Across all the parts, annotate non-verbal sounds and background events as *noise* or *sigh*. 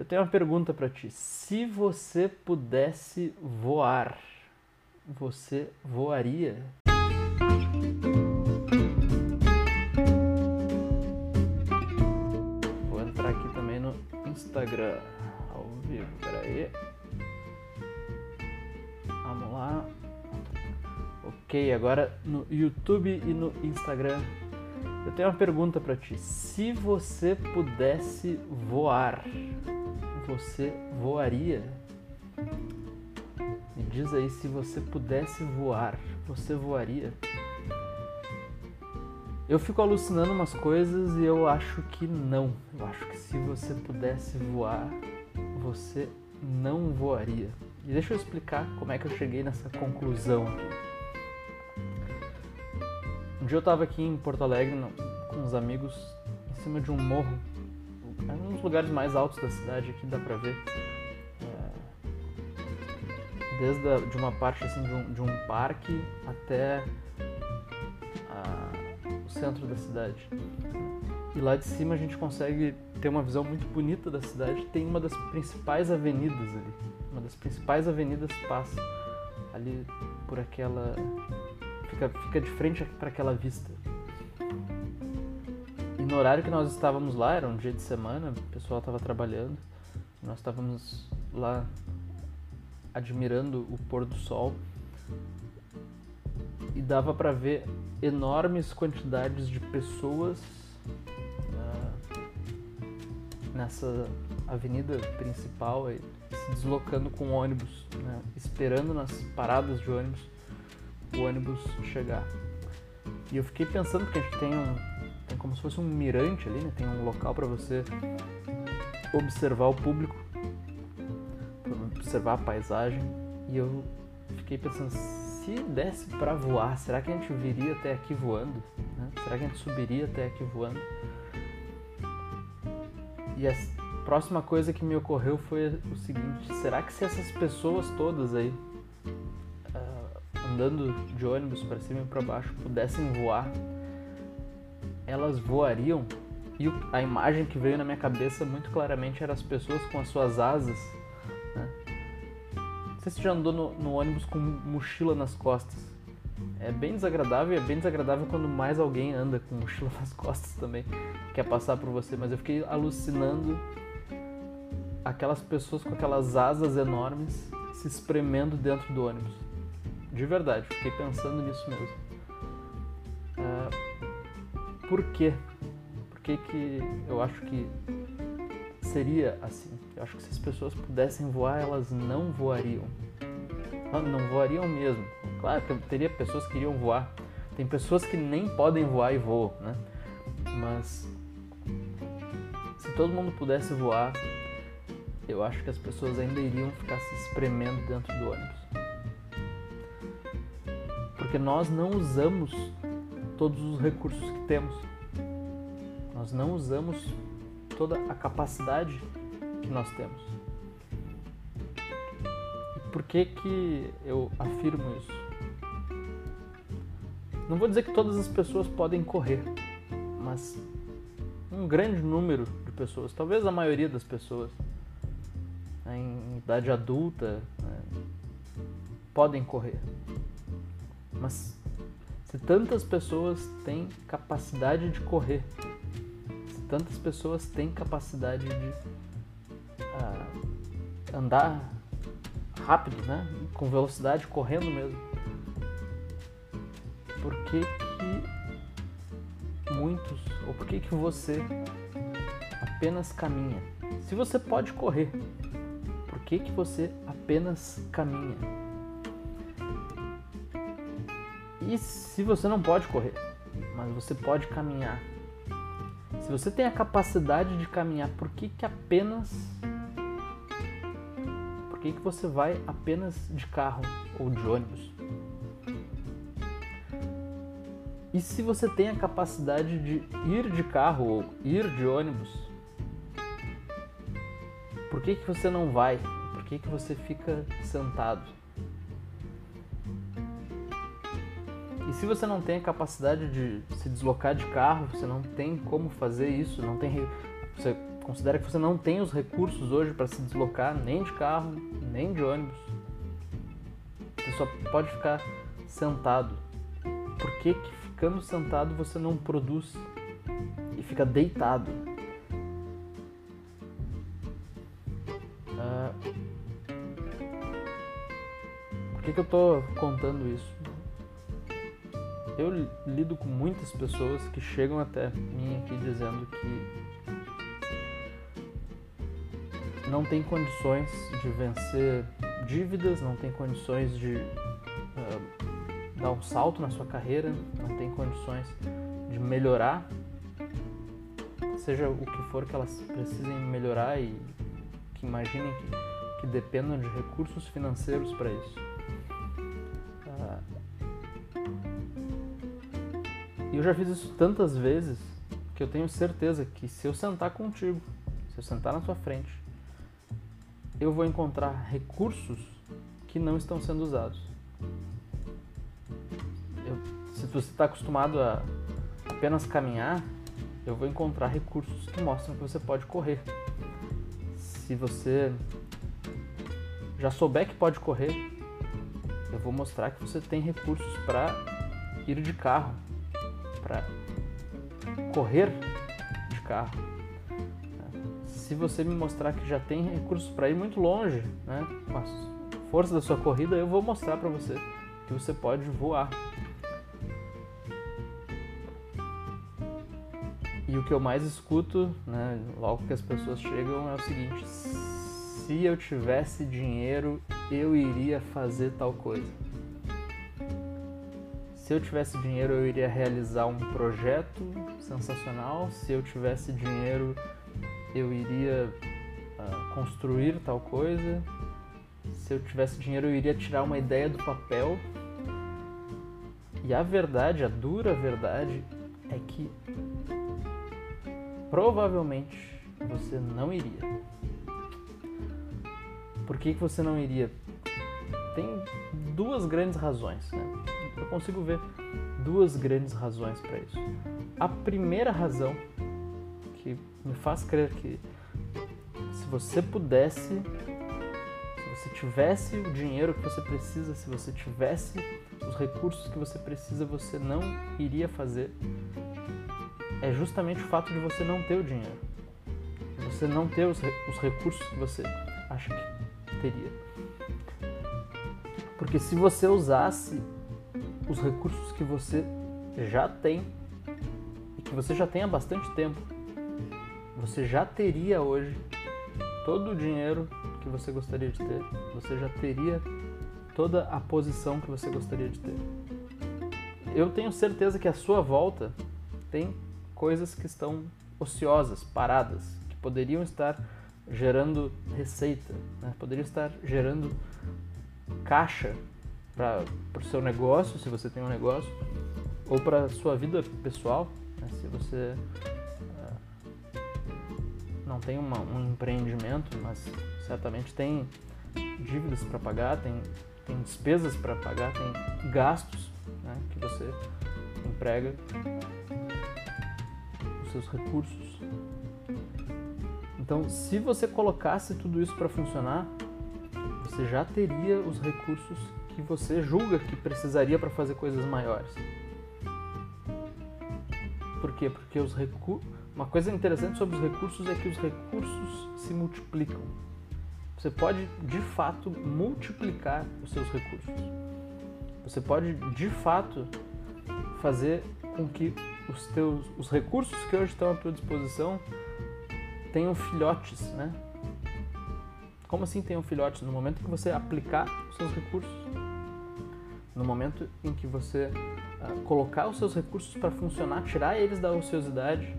Eu tenho uma pergunta para ti. Se você pudesse voar, você voaria? Vou entrar aqui também no Instagram ao vivo. Peraí. Vamos lá. Ok, agora no YouTube e no Instagram. Eu tenho uma pergunta para ti. Se você pudesse voar, você voaria? Me diz aí se você pudesse voar, você voaria? Eu fico alucinando umas coisas e eu acho que não. Eu acho que se você pudesse voar, você não voaria. E deixa eu explicar como é que eu cheguei nessa conclusão aqui. Um dia eu estava aqui em Porto Alegre com uns amigos em cima de um morro é um dos lugares mais altos da cidade aqui, dá pra ver. É, desde a, de uma parte assim, de, um, de um parque até a, o centro da cidade. E lá de cima a gente consegue ter uma visão muito bonita da cidade. Tem uma das principais avenidas ali. Uma das principais avenidas passa ali por aquela. Fica, fica de frente para aquela vista no horário que nós estávamos lá, era um dia de semana, o pessoal estava trabalhando, nós estávamos lá admirando o pôr do sol e dava para ver enormes quantidades de pessoas uh, nessa avenida principal aí, se deslocando com ônibus, né, esperando nas paradas de ônibus o ônibus chegar. E eu fiquei pensando que a gente tem um, como se fosse um mirante ali, né? Tem um local para você observar o público, observar a paisagem. E eu fiquei pensando, se desse para voar, será que a gente viria até aqui voando? Né? Será que a gente subiria até aqui voando? E a próxima coisa que me ocorreu foi o seguinte: será que se essas pessoas todas aí uh, andando de ônibus para cima e para baixo pudessem voar, elas voariam e a imagem que veio na minha cabeça muito claramente era as pessoas com as suas asas. Né? Não sei se você já andou no, no, ônibus com mochila nas costas. É bem desagradável, é bem desagradável quando mais alguém anda com mochila *laughs* nas costas também, quer passar por você. Mas eu fiquei alucinando aquelas pessoas com aquelas asas enormes se espremendo dentro do ônibus. De verdade, fiquei pensando nisso mesmo. Uh, por quê? Por que, que eu acho que seria assim? Eu acho que se as pessoas pudessem voar, elas não voariam. Não, voariam mesmo. Claro que teria pessoas que iriam voar. Tem pessoas que nem podem voar e voam, né? Mas se todo mundo pudesse voar, eu acho que as pessoas ainda iriam ficar se espremendo dentro do ônibus. Porque nós não usamos todos os recursos que temos. Nós não usamos toda a capacidade que nós temos. Por que que eu afirmo isso? Não vou dizer que todas as pessoas podem correr, mas um grande número de pessoas, talvez a maioria das pessoas, né, em idade adulta, né, podem correr. Mas se tantas pessoas têm capacidade de correr, se tantas pessoas têm capacidade de uh, andar rápido, né? com velocidade, correndo mesmo, por que, que muitos, ou por que, que você apenas caminha? Se você pode correr, por que, que você apenas caminha? E se você não pode correr, mas você pode caminhar. Se você tem a capacidade de caminhar, por que, que apenas. Por que, que você vai apenas de carro ou de ônibus? E se você tem a capacidade de ir de carro ou ir de ônibus, por que, que você não vai? Por que, que você fica sentado? E se você não tem a capacidade de se deslocar de carro, você não tem como fazer isso, não tem você considera que você não tem os recursos hoje para se deslocar nem de carro, nem de ônibus. Você só pode ficar sentado. Por que, que ficando sentado você não produz e fica deitado? Uh, por que, que eu estou contando isso? Eu lido com muitas pessoas que chegam até mim aqui dizendo que não tem condições de vencer dívidas, não tem condições de uh, dar um salto na sua carreira, não tem condições de melhorar, seja o que for que elas precisem melhorar e que imaginem que, que dependam de recursos financeiros para isso. Eu já fiz isso tantas vezes que eu tenho certeza que se eu sentar contigo, se eu sentar na sua frente eu vou encontrar recursos que não estão sendo usados. Eu, se você está acostumado a apenas caminhar, eu vou encontrar recursos que mostram que você pode correr. Se você já souber que pode correr, eu vou mostrar que você tem recursos para ir de carro, para correr de carro se você me mostrar que já tem recursos para ir muito longe, né, com a força da sua corrida, eu vou mostrar para você que você pode voar. E o que eu mais escuto, né, logo que as pessoas chegam, é o seguinte: se eu tivesse dinheiro, eu iria fazer tal coisa. Se eu tivesse dinheiro, eu iria realizar um projeto sensacional. Se eu tivesse dinheiro, eu iria uh, construir tal coisa. Se eu tivesse dinheiro, eu iria tirar uma ideia do papel. E a verdade, a dura verdade, é que provavelmente você não iria. Por que, que você não iria? Tem duas grandes razões. Né? Eu consigo ver duas grandes razões para isso. A primeira razão que me faz crer que se você pudesse, se você tivesse o dinheiro que você precisa, se você tivesse os recursos que você precisa, você não iria fazer. É justamente o fato de você não ter o dinheiro, você não ter os, os recursos que você acha que teria. Porque se você usasse os recursos que você já tem e que você já tem há bastante tempo, você já teria hoje todo o dinheiro que você gostaria de ter, você já teria toda a posição que você gostaria de ter. Eu tenho certeza que à sua volta tem coisas que estão ociosas, paradas, que poderiam estar gerando receita, né? poderiam estar gerando caixa para o seu negócio, se você tem um negócio, ou para sua vida pessoal, né? se você não tem uma, um empreendimento, mas certamente tem dívidas para pagar, tem, tem despesas para pagar, tem gastos né, que você emprega, os seus recursos. Então, se você colocasse tudo isso para funcionar, você já teria os recursos que você julga que precisaria para fazer coisas maiores. Por quê? Porque os recursos uma coisa interessante sobre os recursos é que os recursos se multiplicam. Você pode de fato multiplicar os seus recursos. Você pode de fato fazer com que os teus os recursos que hoje estão à tua disposição tenham filhotes, né? Como assim tenham filhotes? No momento que você aplicar os seus recursos, no momento em que você uh, colocar os seus recursos para funcionar, tirar eles da ociosidade,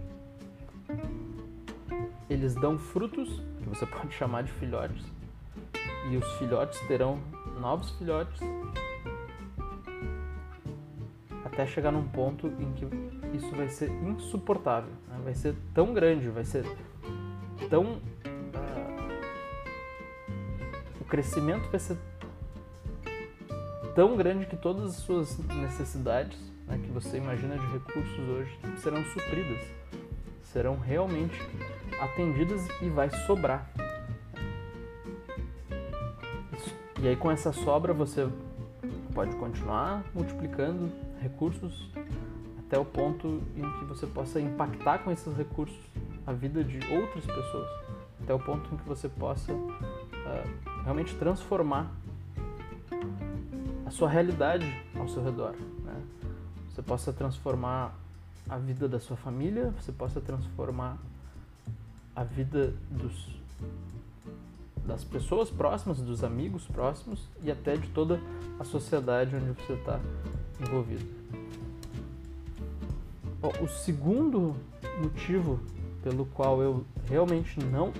eles dão frutos, que você *laughs* pode chamar de filhotes, e os filhotes terão novos filhotes até chegar num ponto em que isso vai ser insuportável, né? vai ser tão grande, vai ser tão. Crescimento vai ser tão grande que todas as suas necessidades né, que você imagina de recursos hoje serão supridas, serão realmente atendidas e vai sobrar. E aí com essa sobra você pode continuar multiplicando recursos até o ponto em que você possa impactar com esses recursos a vida de outras pessoas, até o ponto em que você possa uh, realmente transformar a sua realidade ao seu redor. Né? Você possa transformar a vida da sua família, você possa transformar a vida dos, das pessoas próximas, dos amigos próximos e até de toda a sociedade onde você está envolvido. Bom, o segundo motivo pelo qual eu realmente não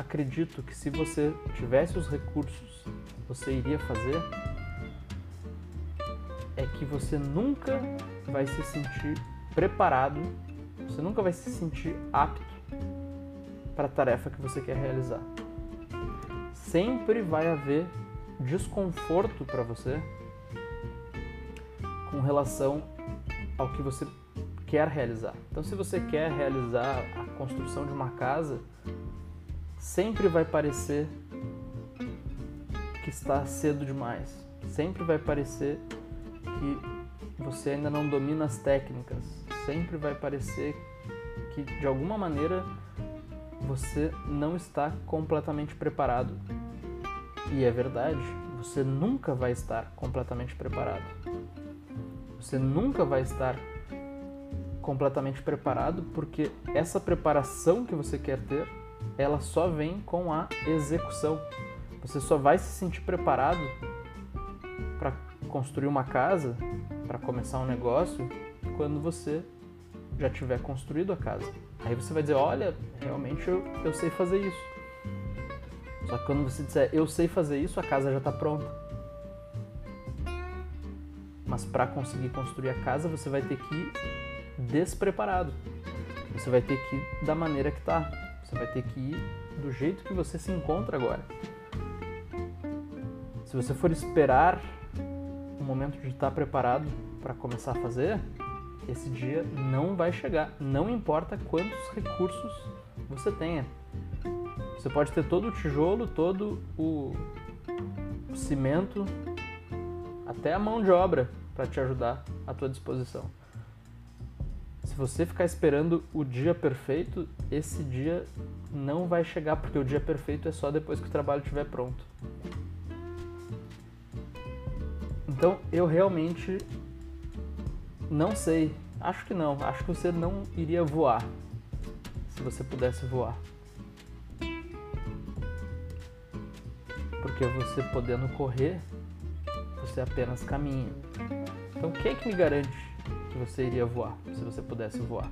acredito que se você tivesse os recursos você iria fazer é que você nunca vai se sentir preparado, você nunca vai se sentir apto para a tarefa que você quer realizar. Sempre vai haver desconforto para você com relação ao que você quer realizar. Então, se você quer realizar a construção de uma casa, sempre vai parecer que está cedo demais. Sempre vai parecer que você ainda não domina as técnicas. Sempre vai parecer que de alguma maneira você não está completamente preparado. E é verdade, você nunca vai estar completamente preparado. Você nunca vai estar completamente preparado porque essa preparação que você quer ter, ela só vem com a execução. Você só vai se sentir preparado para construir uma casa, para começar um negócio, quando você já tiver construído a casa. Aí você vai dizer, olha, realmente eu, eu sei fazer isso. Só que quando você disser, eu sei fazer isso, a casa já está pronta. Mas para conseguir construir a casa, você vai ter que ir despreparado. Você vai ter que ir da maneira que está. Você vai ter que ir do jeito que você se encontra agora. Se você for esperar o momento de estar preparado para começar a fazer, esse dia não vai chegar. Não importa quantos recursos você tenha. Você pode ter todo o tijolo, todo o cimento, até a mão de obra para te ajudar à tua disposição. Você ficar esperando o dia perfeito, esse dia não vai chegar, porque o dia perfeito é só depois que o trabalho estiver pronto. Então eu realmente não sei. Acho que não. Acho que você não iria voar se você pudesse voar. Porque você podendo correr, você apenas caminha. Então, quem é que me garante que você iria voar se você pudesse voar?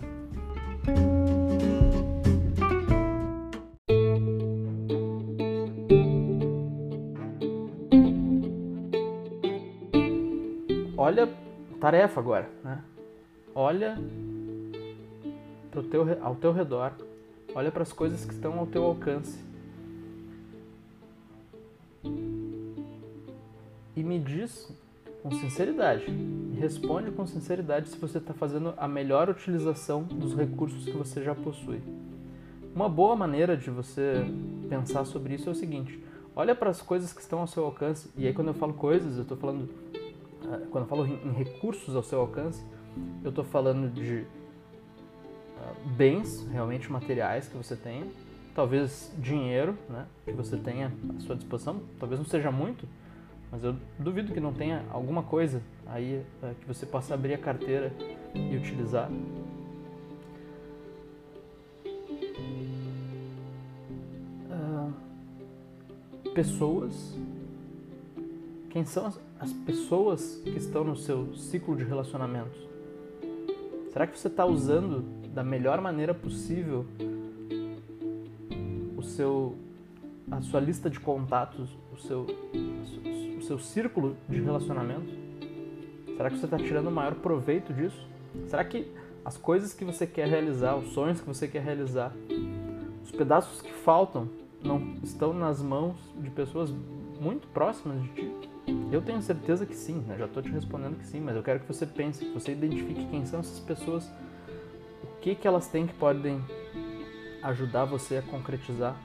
Olha tarefa agora, né? Olha pro teu, ao teu redor, olha para as coisas que estão ao teu alcance e me diz com sinceridade, responde com sinceridade se você está fazendo a melhor utilização dos recursos que você já possui. Uma boa maneira de você pensar sobre isso é o seguinte: olha para as coisas que estão ao seu alcance, e aí quando eu falo coisas, eu estou falando ah, quando eu falo em recursos ao seu alcance, eu estou falando de uh, bens realmente materiais que você tenha, talvez dinheiro né, que você tenha à sua disposição, talvez não seja muito, mas eu duvido que não tenha alguma coisa aí uh, que você possa abrir a carteira e utilizar. Uh, pessoas. Quem são as, as pessoas que estão no seu ciclo de relacionamentos? Será que você está usando da melhor maneira possível o seu, a sua lista de contatos, o seu, o seu círculo de relacionamento? Será que você está tirando o maior proveito disso? Será que as coisas que você quer realizar, os sonhos que você quer realizar, os pedaços que faltam não estão nas mãos de pessoas muito próximas de ti? Eu tenho certeza que sim, né? já estou te respondendo que sim, mas eu quero que você pense, que você identifique quem são essas pessoas, o que, que elas têm que podem ajudar você a concretizar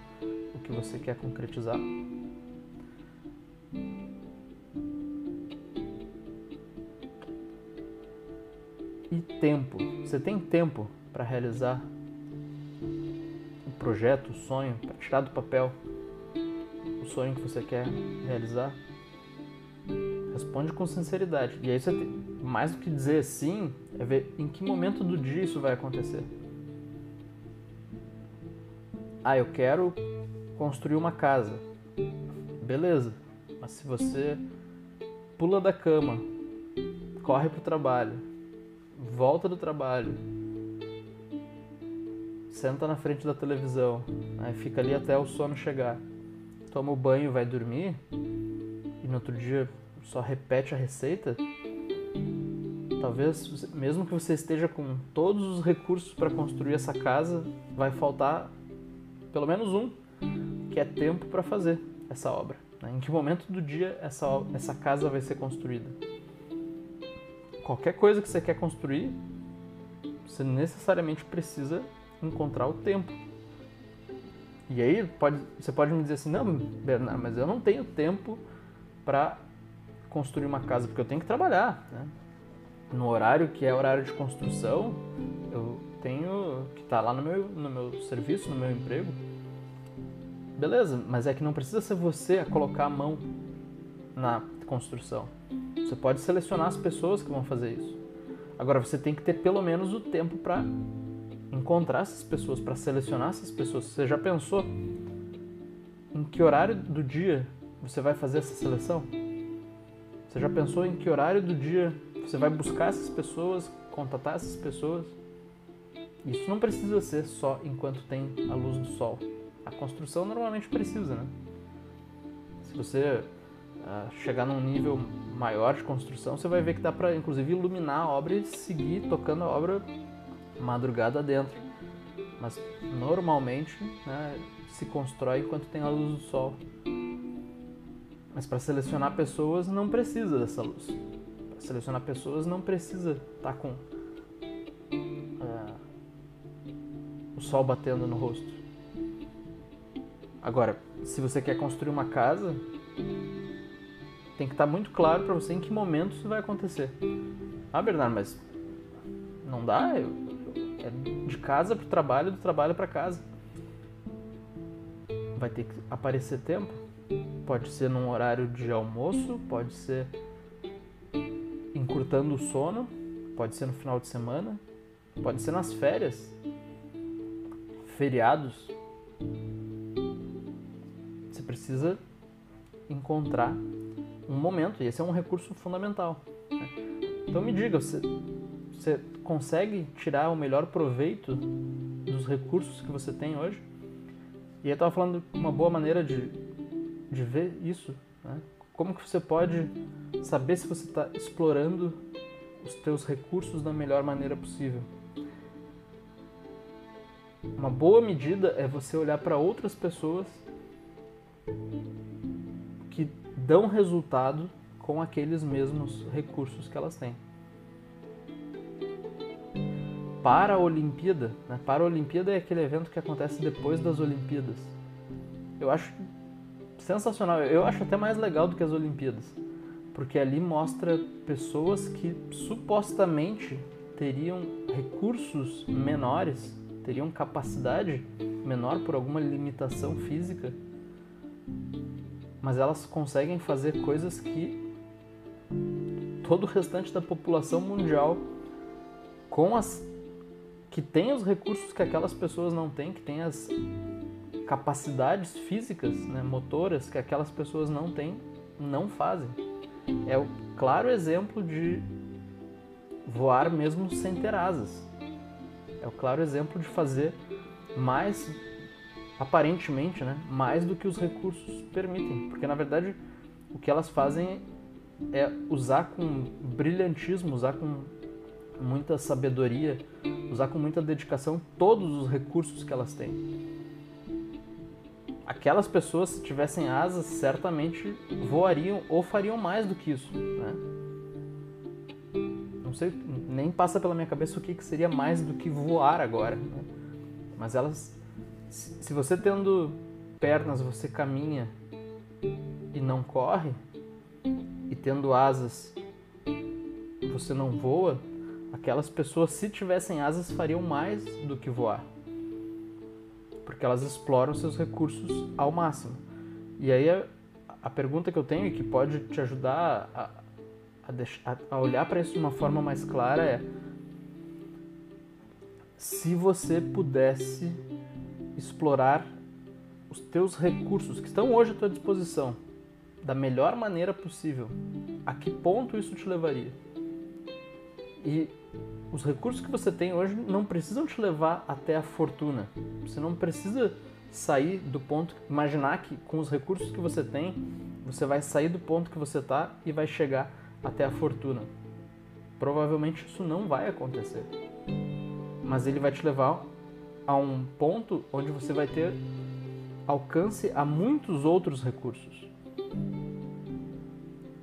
que você quer concretizar. E tempo. Você tem tempo para realizar o projeto, o sonho, para tirar do papel o sonho que você quer realizar? Responde com sinceridade. E aí você tem, mais do que dizer sim, é ver em que momento do dia isso vai acontecer. Ah, eu quero construir uma casa. Beleza. Mas se você pula da cama, corre pro trabalho, volta do trabalho, senta na frente da televisão, aí fica ali até o sono chegar, toma o banho, vai dormir e no outro dia só repete a receita, talvez mesmo que você esteja com todos os recursos para construir essa casa, vai faltar pelo menos um, que é tempo para fazer essa obra. Né? Em que momento do dia essa, essa casa vai ser construída? Qualquer coisa que você quer construir, você necessariamente precisa encontrar o tempo. E aí pode, você pode me dizer assim, não, Bernardo, mas eu não tenho tempo para construir uma casa, porque eu tenho que trabalhar. Né? No horário que é horário de construção, eu tenho que estar tá lá no meu, no meu serviço, no meu emprego. Beleza, mas é que não precisa ser você a colocar a mão na construção. Você pode selecionar as pessoas que vão fazer isso. Agora você tem que ter pelo menos o tempo para encontrar essas pessoas, para selecionar essas pessoas. Você já pensou em que horário do dia você vai fazer essa seleção? Você já pensou em que horário do dia você vai buscar essas pessoas, contatar essas pessoas? Isso não precisa ser só enquanto tem a luz do sol. A construção normalmente precisa, né? Se você uh, chegar num nível maior de construção, você vai ver que dá para inclusive iluminar a obra e seguir tocando a obra madrugada dentro. Mas normalmente né, se constrói enquanto tem a luz do sol. Mas para selecionar pessoas não precisa dessa luz. Para selecionar pessoas não precisa estar tá com uh, o sol batendo no rosto. Agora, se você quer construir uma casa, tem que estar tá muito claro para você em que momento isso vai acontecer. Ah, Bernardo, mas não dá? Eu, é de casa para o trabalho, do trabalho para casa. Vai ter que aparecer tempo. Pode ser num horário de almoço, pode ser encurtando o sono, pode ser no final de semana, pode ser nas férias, feriados. Precisa encontrar um momento, e esse é um recurso fundamental. Né? Então me diga, você, você consegue tirar o melhor proveito dos recursos que você tem hoje? E eu estava falando uma boa maneira de de ver isso. Né? Como que você pode saber se você está explorando os teus recursos da melhor maneira possível? Uma boa medida é você olhar para outras pessoas que dão resultado com aqueles mesmos recursos que elas têm. Para a Olimpíada, né? para a Olimpíada é aquele evento que acontece depois das Olimpíadas. Eu acho sensacional. Eu acho até mais legal do que as Olimpíadas, porque ali mostra pessoas que supostamente teriam recursos menores, teriam capacidade menor por alguma limitação física, mas elas conseguem fazer coisas que todo o restante da população mundial com as que tem os recursos que aquelas pessoas não têm, que tem as capacidades físicas, né, motoras que aquelas pessoas não têm, não fazem. É o claro exemplo de voar mesmo sem ter asas. É o claro exemplo de fazer mais, aparentemente, né, mais do que os recursos permitem. Porque na verdade o que elas fazem é usar com brilhantismo, usar com muita sabedoria, usar com muita dedicação todos os recursos que elas têm aquelas pessoas, se tivessem asas, certamente voariam ou fariam mais do que isso. Né? Não sei, nem passa pela minha cabeça o que, que seria mais do que voar agora. Né? Mas elas Se você tendo pernas você caminha e não corre, e tendo asas você não voa, aquelas pessoas, se tivessem asas, fariam mais do que voar. Porque elas exploram seus recursos ao máximo. E aí a, a pergunta que eu tenho e que pode te ajudar a, a, deixar, a olhar para isso de uma forma mais clara é se você pudesse explorar os teus recursos que estão hoje à tua disposição da melhor maneira possível, a que ponto isso te levaria? E os recursos que você tem hoje não precisam te levar até a fortuna. Você não precisa sair do ponto, imaginar que com os recursos que você tem, você vai sair do ponto que você está e vai chegar até a fortuna. Provavelmente isso não vai acontecer. Mas ele vai te levar a um ponto onde você vai ter alcance a muitos outros recursos.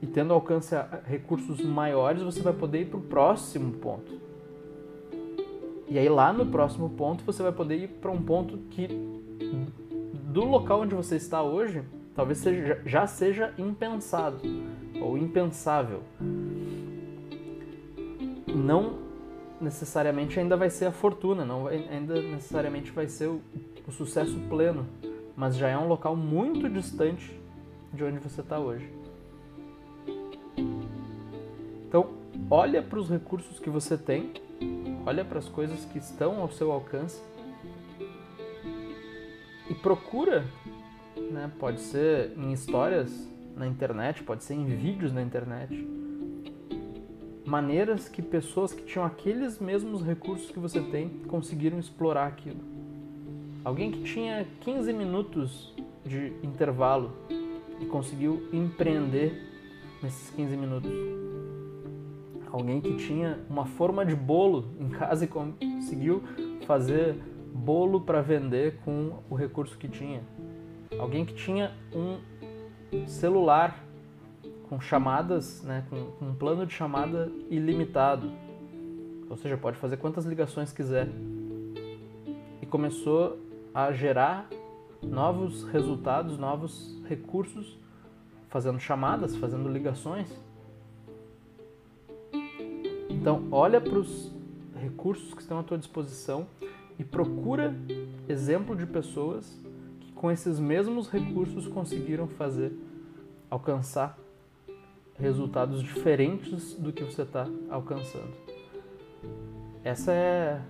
E tendo alcance a recursos maiores, você vai poder ir para o próximo ponto. E aí lá no próximo ponto você vai poder ir para um ponto que do local onde você está hoje, talvez seja, já seja impensado ou impensável. Não necessariamente ainda vai ser a fortuna, não vai, ainda necessariamente vai ser o, o sucesso pleno, mas já é um local muito distante de onde você está hoje. Então, olha para os recursos que você tem, olha para as coisas que estão ao seu alcance e procura, né, pode ser em histórias na internet, pode ser em vídeos na internet, maneiras que pessoas que tinham aqueles mesmos recursos que você tem conseguiram explorar aquilo. Alguém que tinha 15 minutos de intervalo e conseguiu empreender nesses 15 minutos. Alguém que tinha uma forma de bolo em casa e conseguiu fazer bolo para vender com o recurso que tinha. Alguém que tinha um celular com chamadas, né, com, com um plano de chamada ilimitado. Ou seja, pode fazer quantas ligações quiser. E começou a gerar novos resultados, novos recursos, fazendo chamadas, fazendo ligações. Então, olha para os recursos que estão à tua disposição e procura exemplo de pessoas que com esses mesmos recursos conseguiram fazer alcançar resultados diferentes do que você está alcançando. Essa é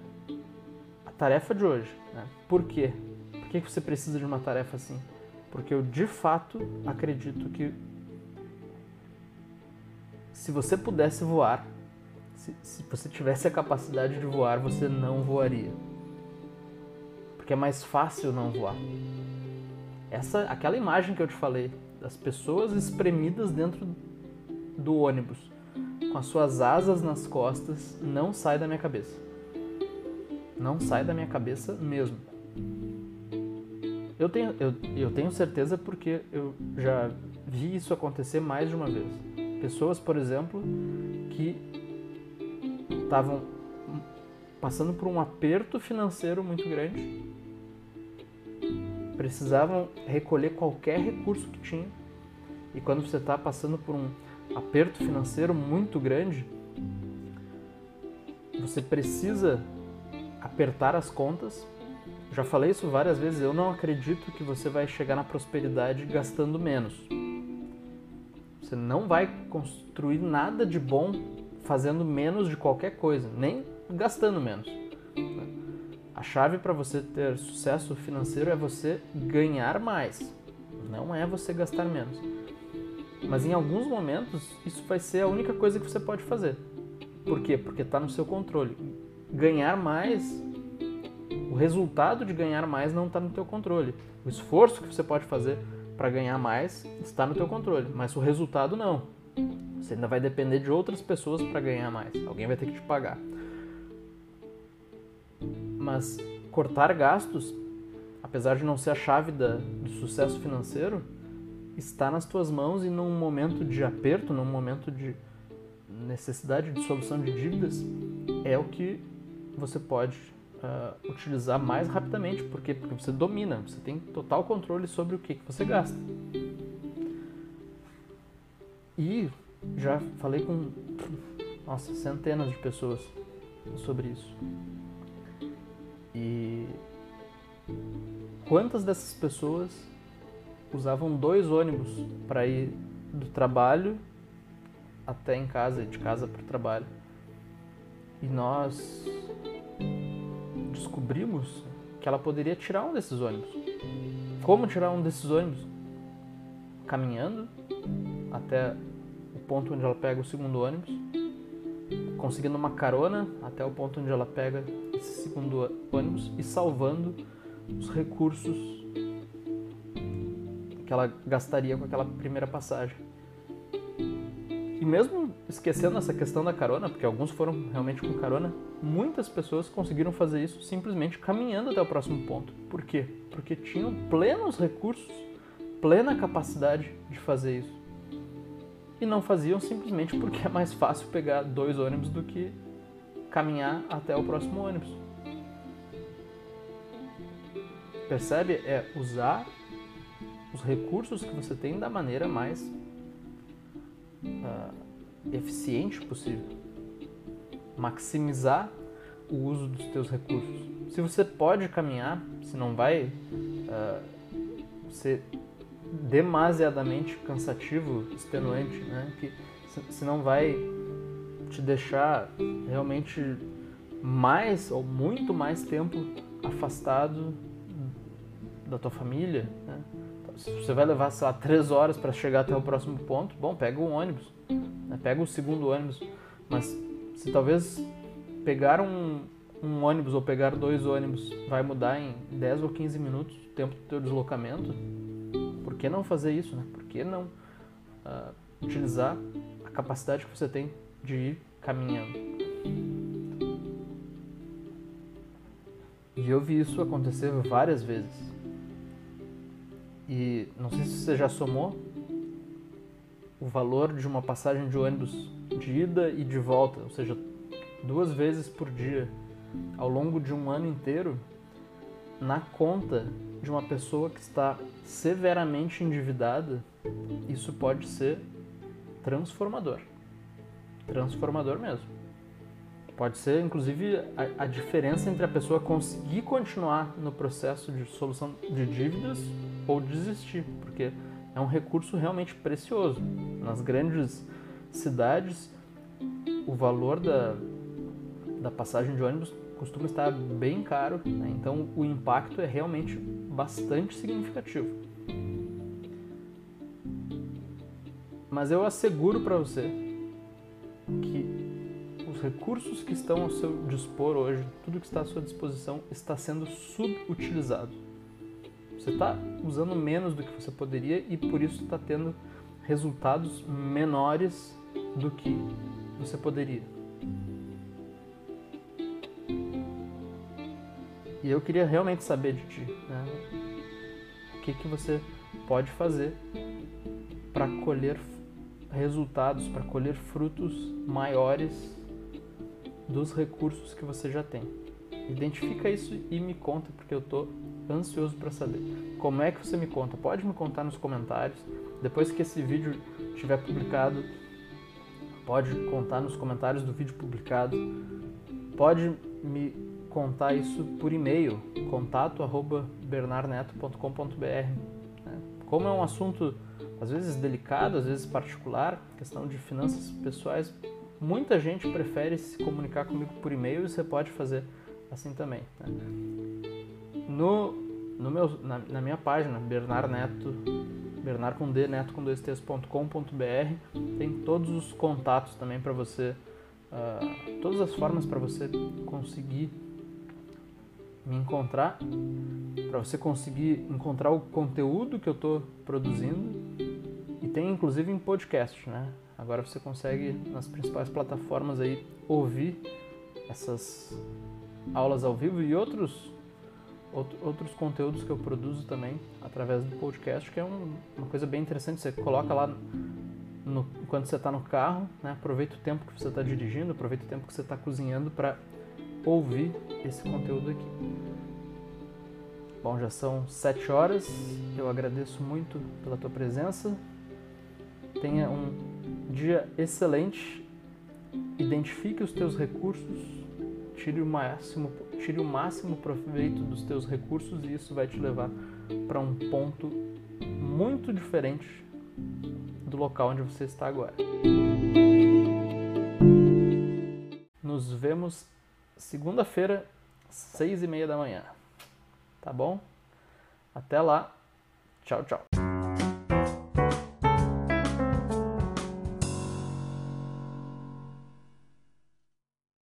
a tarefa de hoje. Né? Por quê? Por que você precisa de uma tarefa assim? Porque eu de fato acredito que se você pudesse voar, se, se você tivesse a capacidade de voar, você não voaria. Porque é mais fácil não voar. Essa, aquela imagem que eu te falei, das pessoas espremidas dentro do ônibus, com as suas asas nas costas, não sai da minha cabeça. Não sai da minha cabeça mesmo. Eu tenho, eu, eu tenho certeza porque eu já vi isso acontecer mais de uma vez. Pessoas, por exemplo, que estavam passando por um aperto financeiro muito grande, precisavam recolher qualquer recurso que tinha. E quando você está passando por um aperto financeiro muito grande, você precisa apertar as contas. Já falei isso várias vezes, eu não acredito que você vai chegar na prosperidade gastando menos. Você não vai construir nada de bom fazendo menos de qualquer coisa, nem gastando menos. A chave para você ter sucesso financeiro é você ganhar mais, não é você gastar menos. Mas em alguns momentos isso vai ser a única coisa que você pode fazer. Por quê? Porque está no seu controle. Ganhar mais, o resultado de ganhar mais não está no teu controle. O esforço que você pode fazer para ganhar mais está no teu controle, mas o resultado não. Você ainda vai depender de outras pessoas para ganhar mais. Alguém vai ter que te pagar. Mas cortar gastos, apesar de não ser a chave da, do sucesso financeiro, está nas tuas mãos e num momento de aperto, num momento de necessidade de solução de dívidas, é o que você pode uh, utilizar mais rapidamente, porque porque você domina, você tem total controle sobre o que, que você gasta. E já falei com nossa, centenas de pessoas sobre isso. E quantas dessas pessoas usavam dois ônibus para ir do trabalho até em casa, de casa para o trabalho? E nós descobrimos que ela poderia tirar um desses ônibus. Como tirar um desses ônibus? Caminhando até o ponto onde ela pega o segundo ônibus, conseguindo uma carona até o ponto onde ela pega esse segundo ônibus e salvando os recursos que ela gastaria com aquela primeira passagem. E mesmo esquecendo essa questão da carona, porque alguns foram realmente com carona, muitas pessoas conseguiram fazer isso simplesmente caminhando até o próximo ponto. Por quê? Porque tinham plenos recursos, plena capacidade de fazer isso. E não faziam simplesmente porque é mais fácil pegar dois ônibus do que caminhar até o próximo ônibus. Percebe? É usar os recursos que você tem da maneira mais uh, eficiente possível. Maximizar o uso dos teus recursos. Se você pode caminhar, se não vai uh, ser demasiadamente cansativo, extenuante, né? que se não vai te deixar realmente mais ou muito mais tempo afastado da tua família? Se você vai levar, sei lá, três horas para chegar até o próximo ponto, bom, pega o ônibus, né? pega o segundo ônibus. Mas se talvez pegar um, um ônibus ou pegar dois ônibus vai mudar em 10 ou 15 minutos o tempo do teu deslocamento, por que não fazer isso, né? Por que não uh, utilizar a capacidade que você tem de ir caminhando? E eu vi isso acontecer várias vezes. E não sei se você já somou o valor de uma passagem de ônibus de ida e de volta, ou seja, duas vezes por dia, ao longo de um ano inteiro, na conta de uma pessoa que está severamente endividada, isso pode ser transformador. Transformador mesmo. Pode ser, inclusive, a, a, diferença entre a pessoa conseguir continuar no processo de solução de dívidas ou desistir, porque é um recurso realmente precioso. Nas grandes cidades, o valor da, da passagem de ônibus costuma estar bem caro, né? então o impacto é realmente bastante significativo. Mas eu asseguro para você recursos que estão ao seu dispor hoje, tudo que está à sua disposição, está sendo subutilizado. Você está usando menos do que você poderia e por isso está tendo resultados menores do que você poderia. E eu queria realmente saber de ti, né? o que, que você pode fazer para colher resultados, para colher frutos maiores dos recursos que você já tem. Identifica isso e me conta, porque eu estou ansioso para saber. Como é que você me conta? Pode me contar nos comentários. Depois que esse vídeo estiver publicado, pode contar nos comentários do vídeo publicado. Pode me contar isso por e-mail, contato@bernarneto.com.br. Né? Como é um assunto às vezes delicado, às vezes particular, questão de finanças pessoais, Muita gente prefere se comunicar comigo por e-mail e você pode fazer assim também. Né? No, no meu, na, na, minha página, Bernard Neto, Bernard com D, neto com dois tem todos os contatos também para você, uh, todas as formas para você conseguir me encontrar, para você conseguir encontrar o conteúdo que eu estou produzindo e tem inclusive em podcast, né? Agora você consegue nas principais plataformas aí ouvir essas aulas ao vivo e outros outros conteúdos que eu produzo também através do podcast, que é um, uma coisa bem interessante. Você coloca lá no, quando você está no carro, né? aproveita o tempo que você está dirigindo, aproveita o tempo que você está cozinhando para ouvir esse conteúdo aqui. Bom, já são sete horas. Eu agradeço muito pela tua presença. Tenha um dia excelente. Identifique os teus recursos. Tire o máximo, tire o máximo proveito dos teus recursos e isso vai te levar para um ponto muito diferente do local onde você está agora. Nos vemos segunda-feira, seis e meia da manhã. Tá bom? Até lá. Tchau, tchau.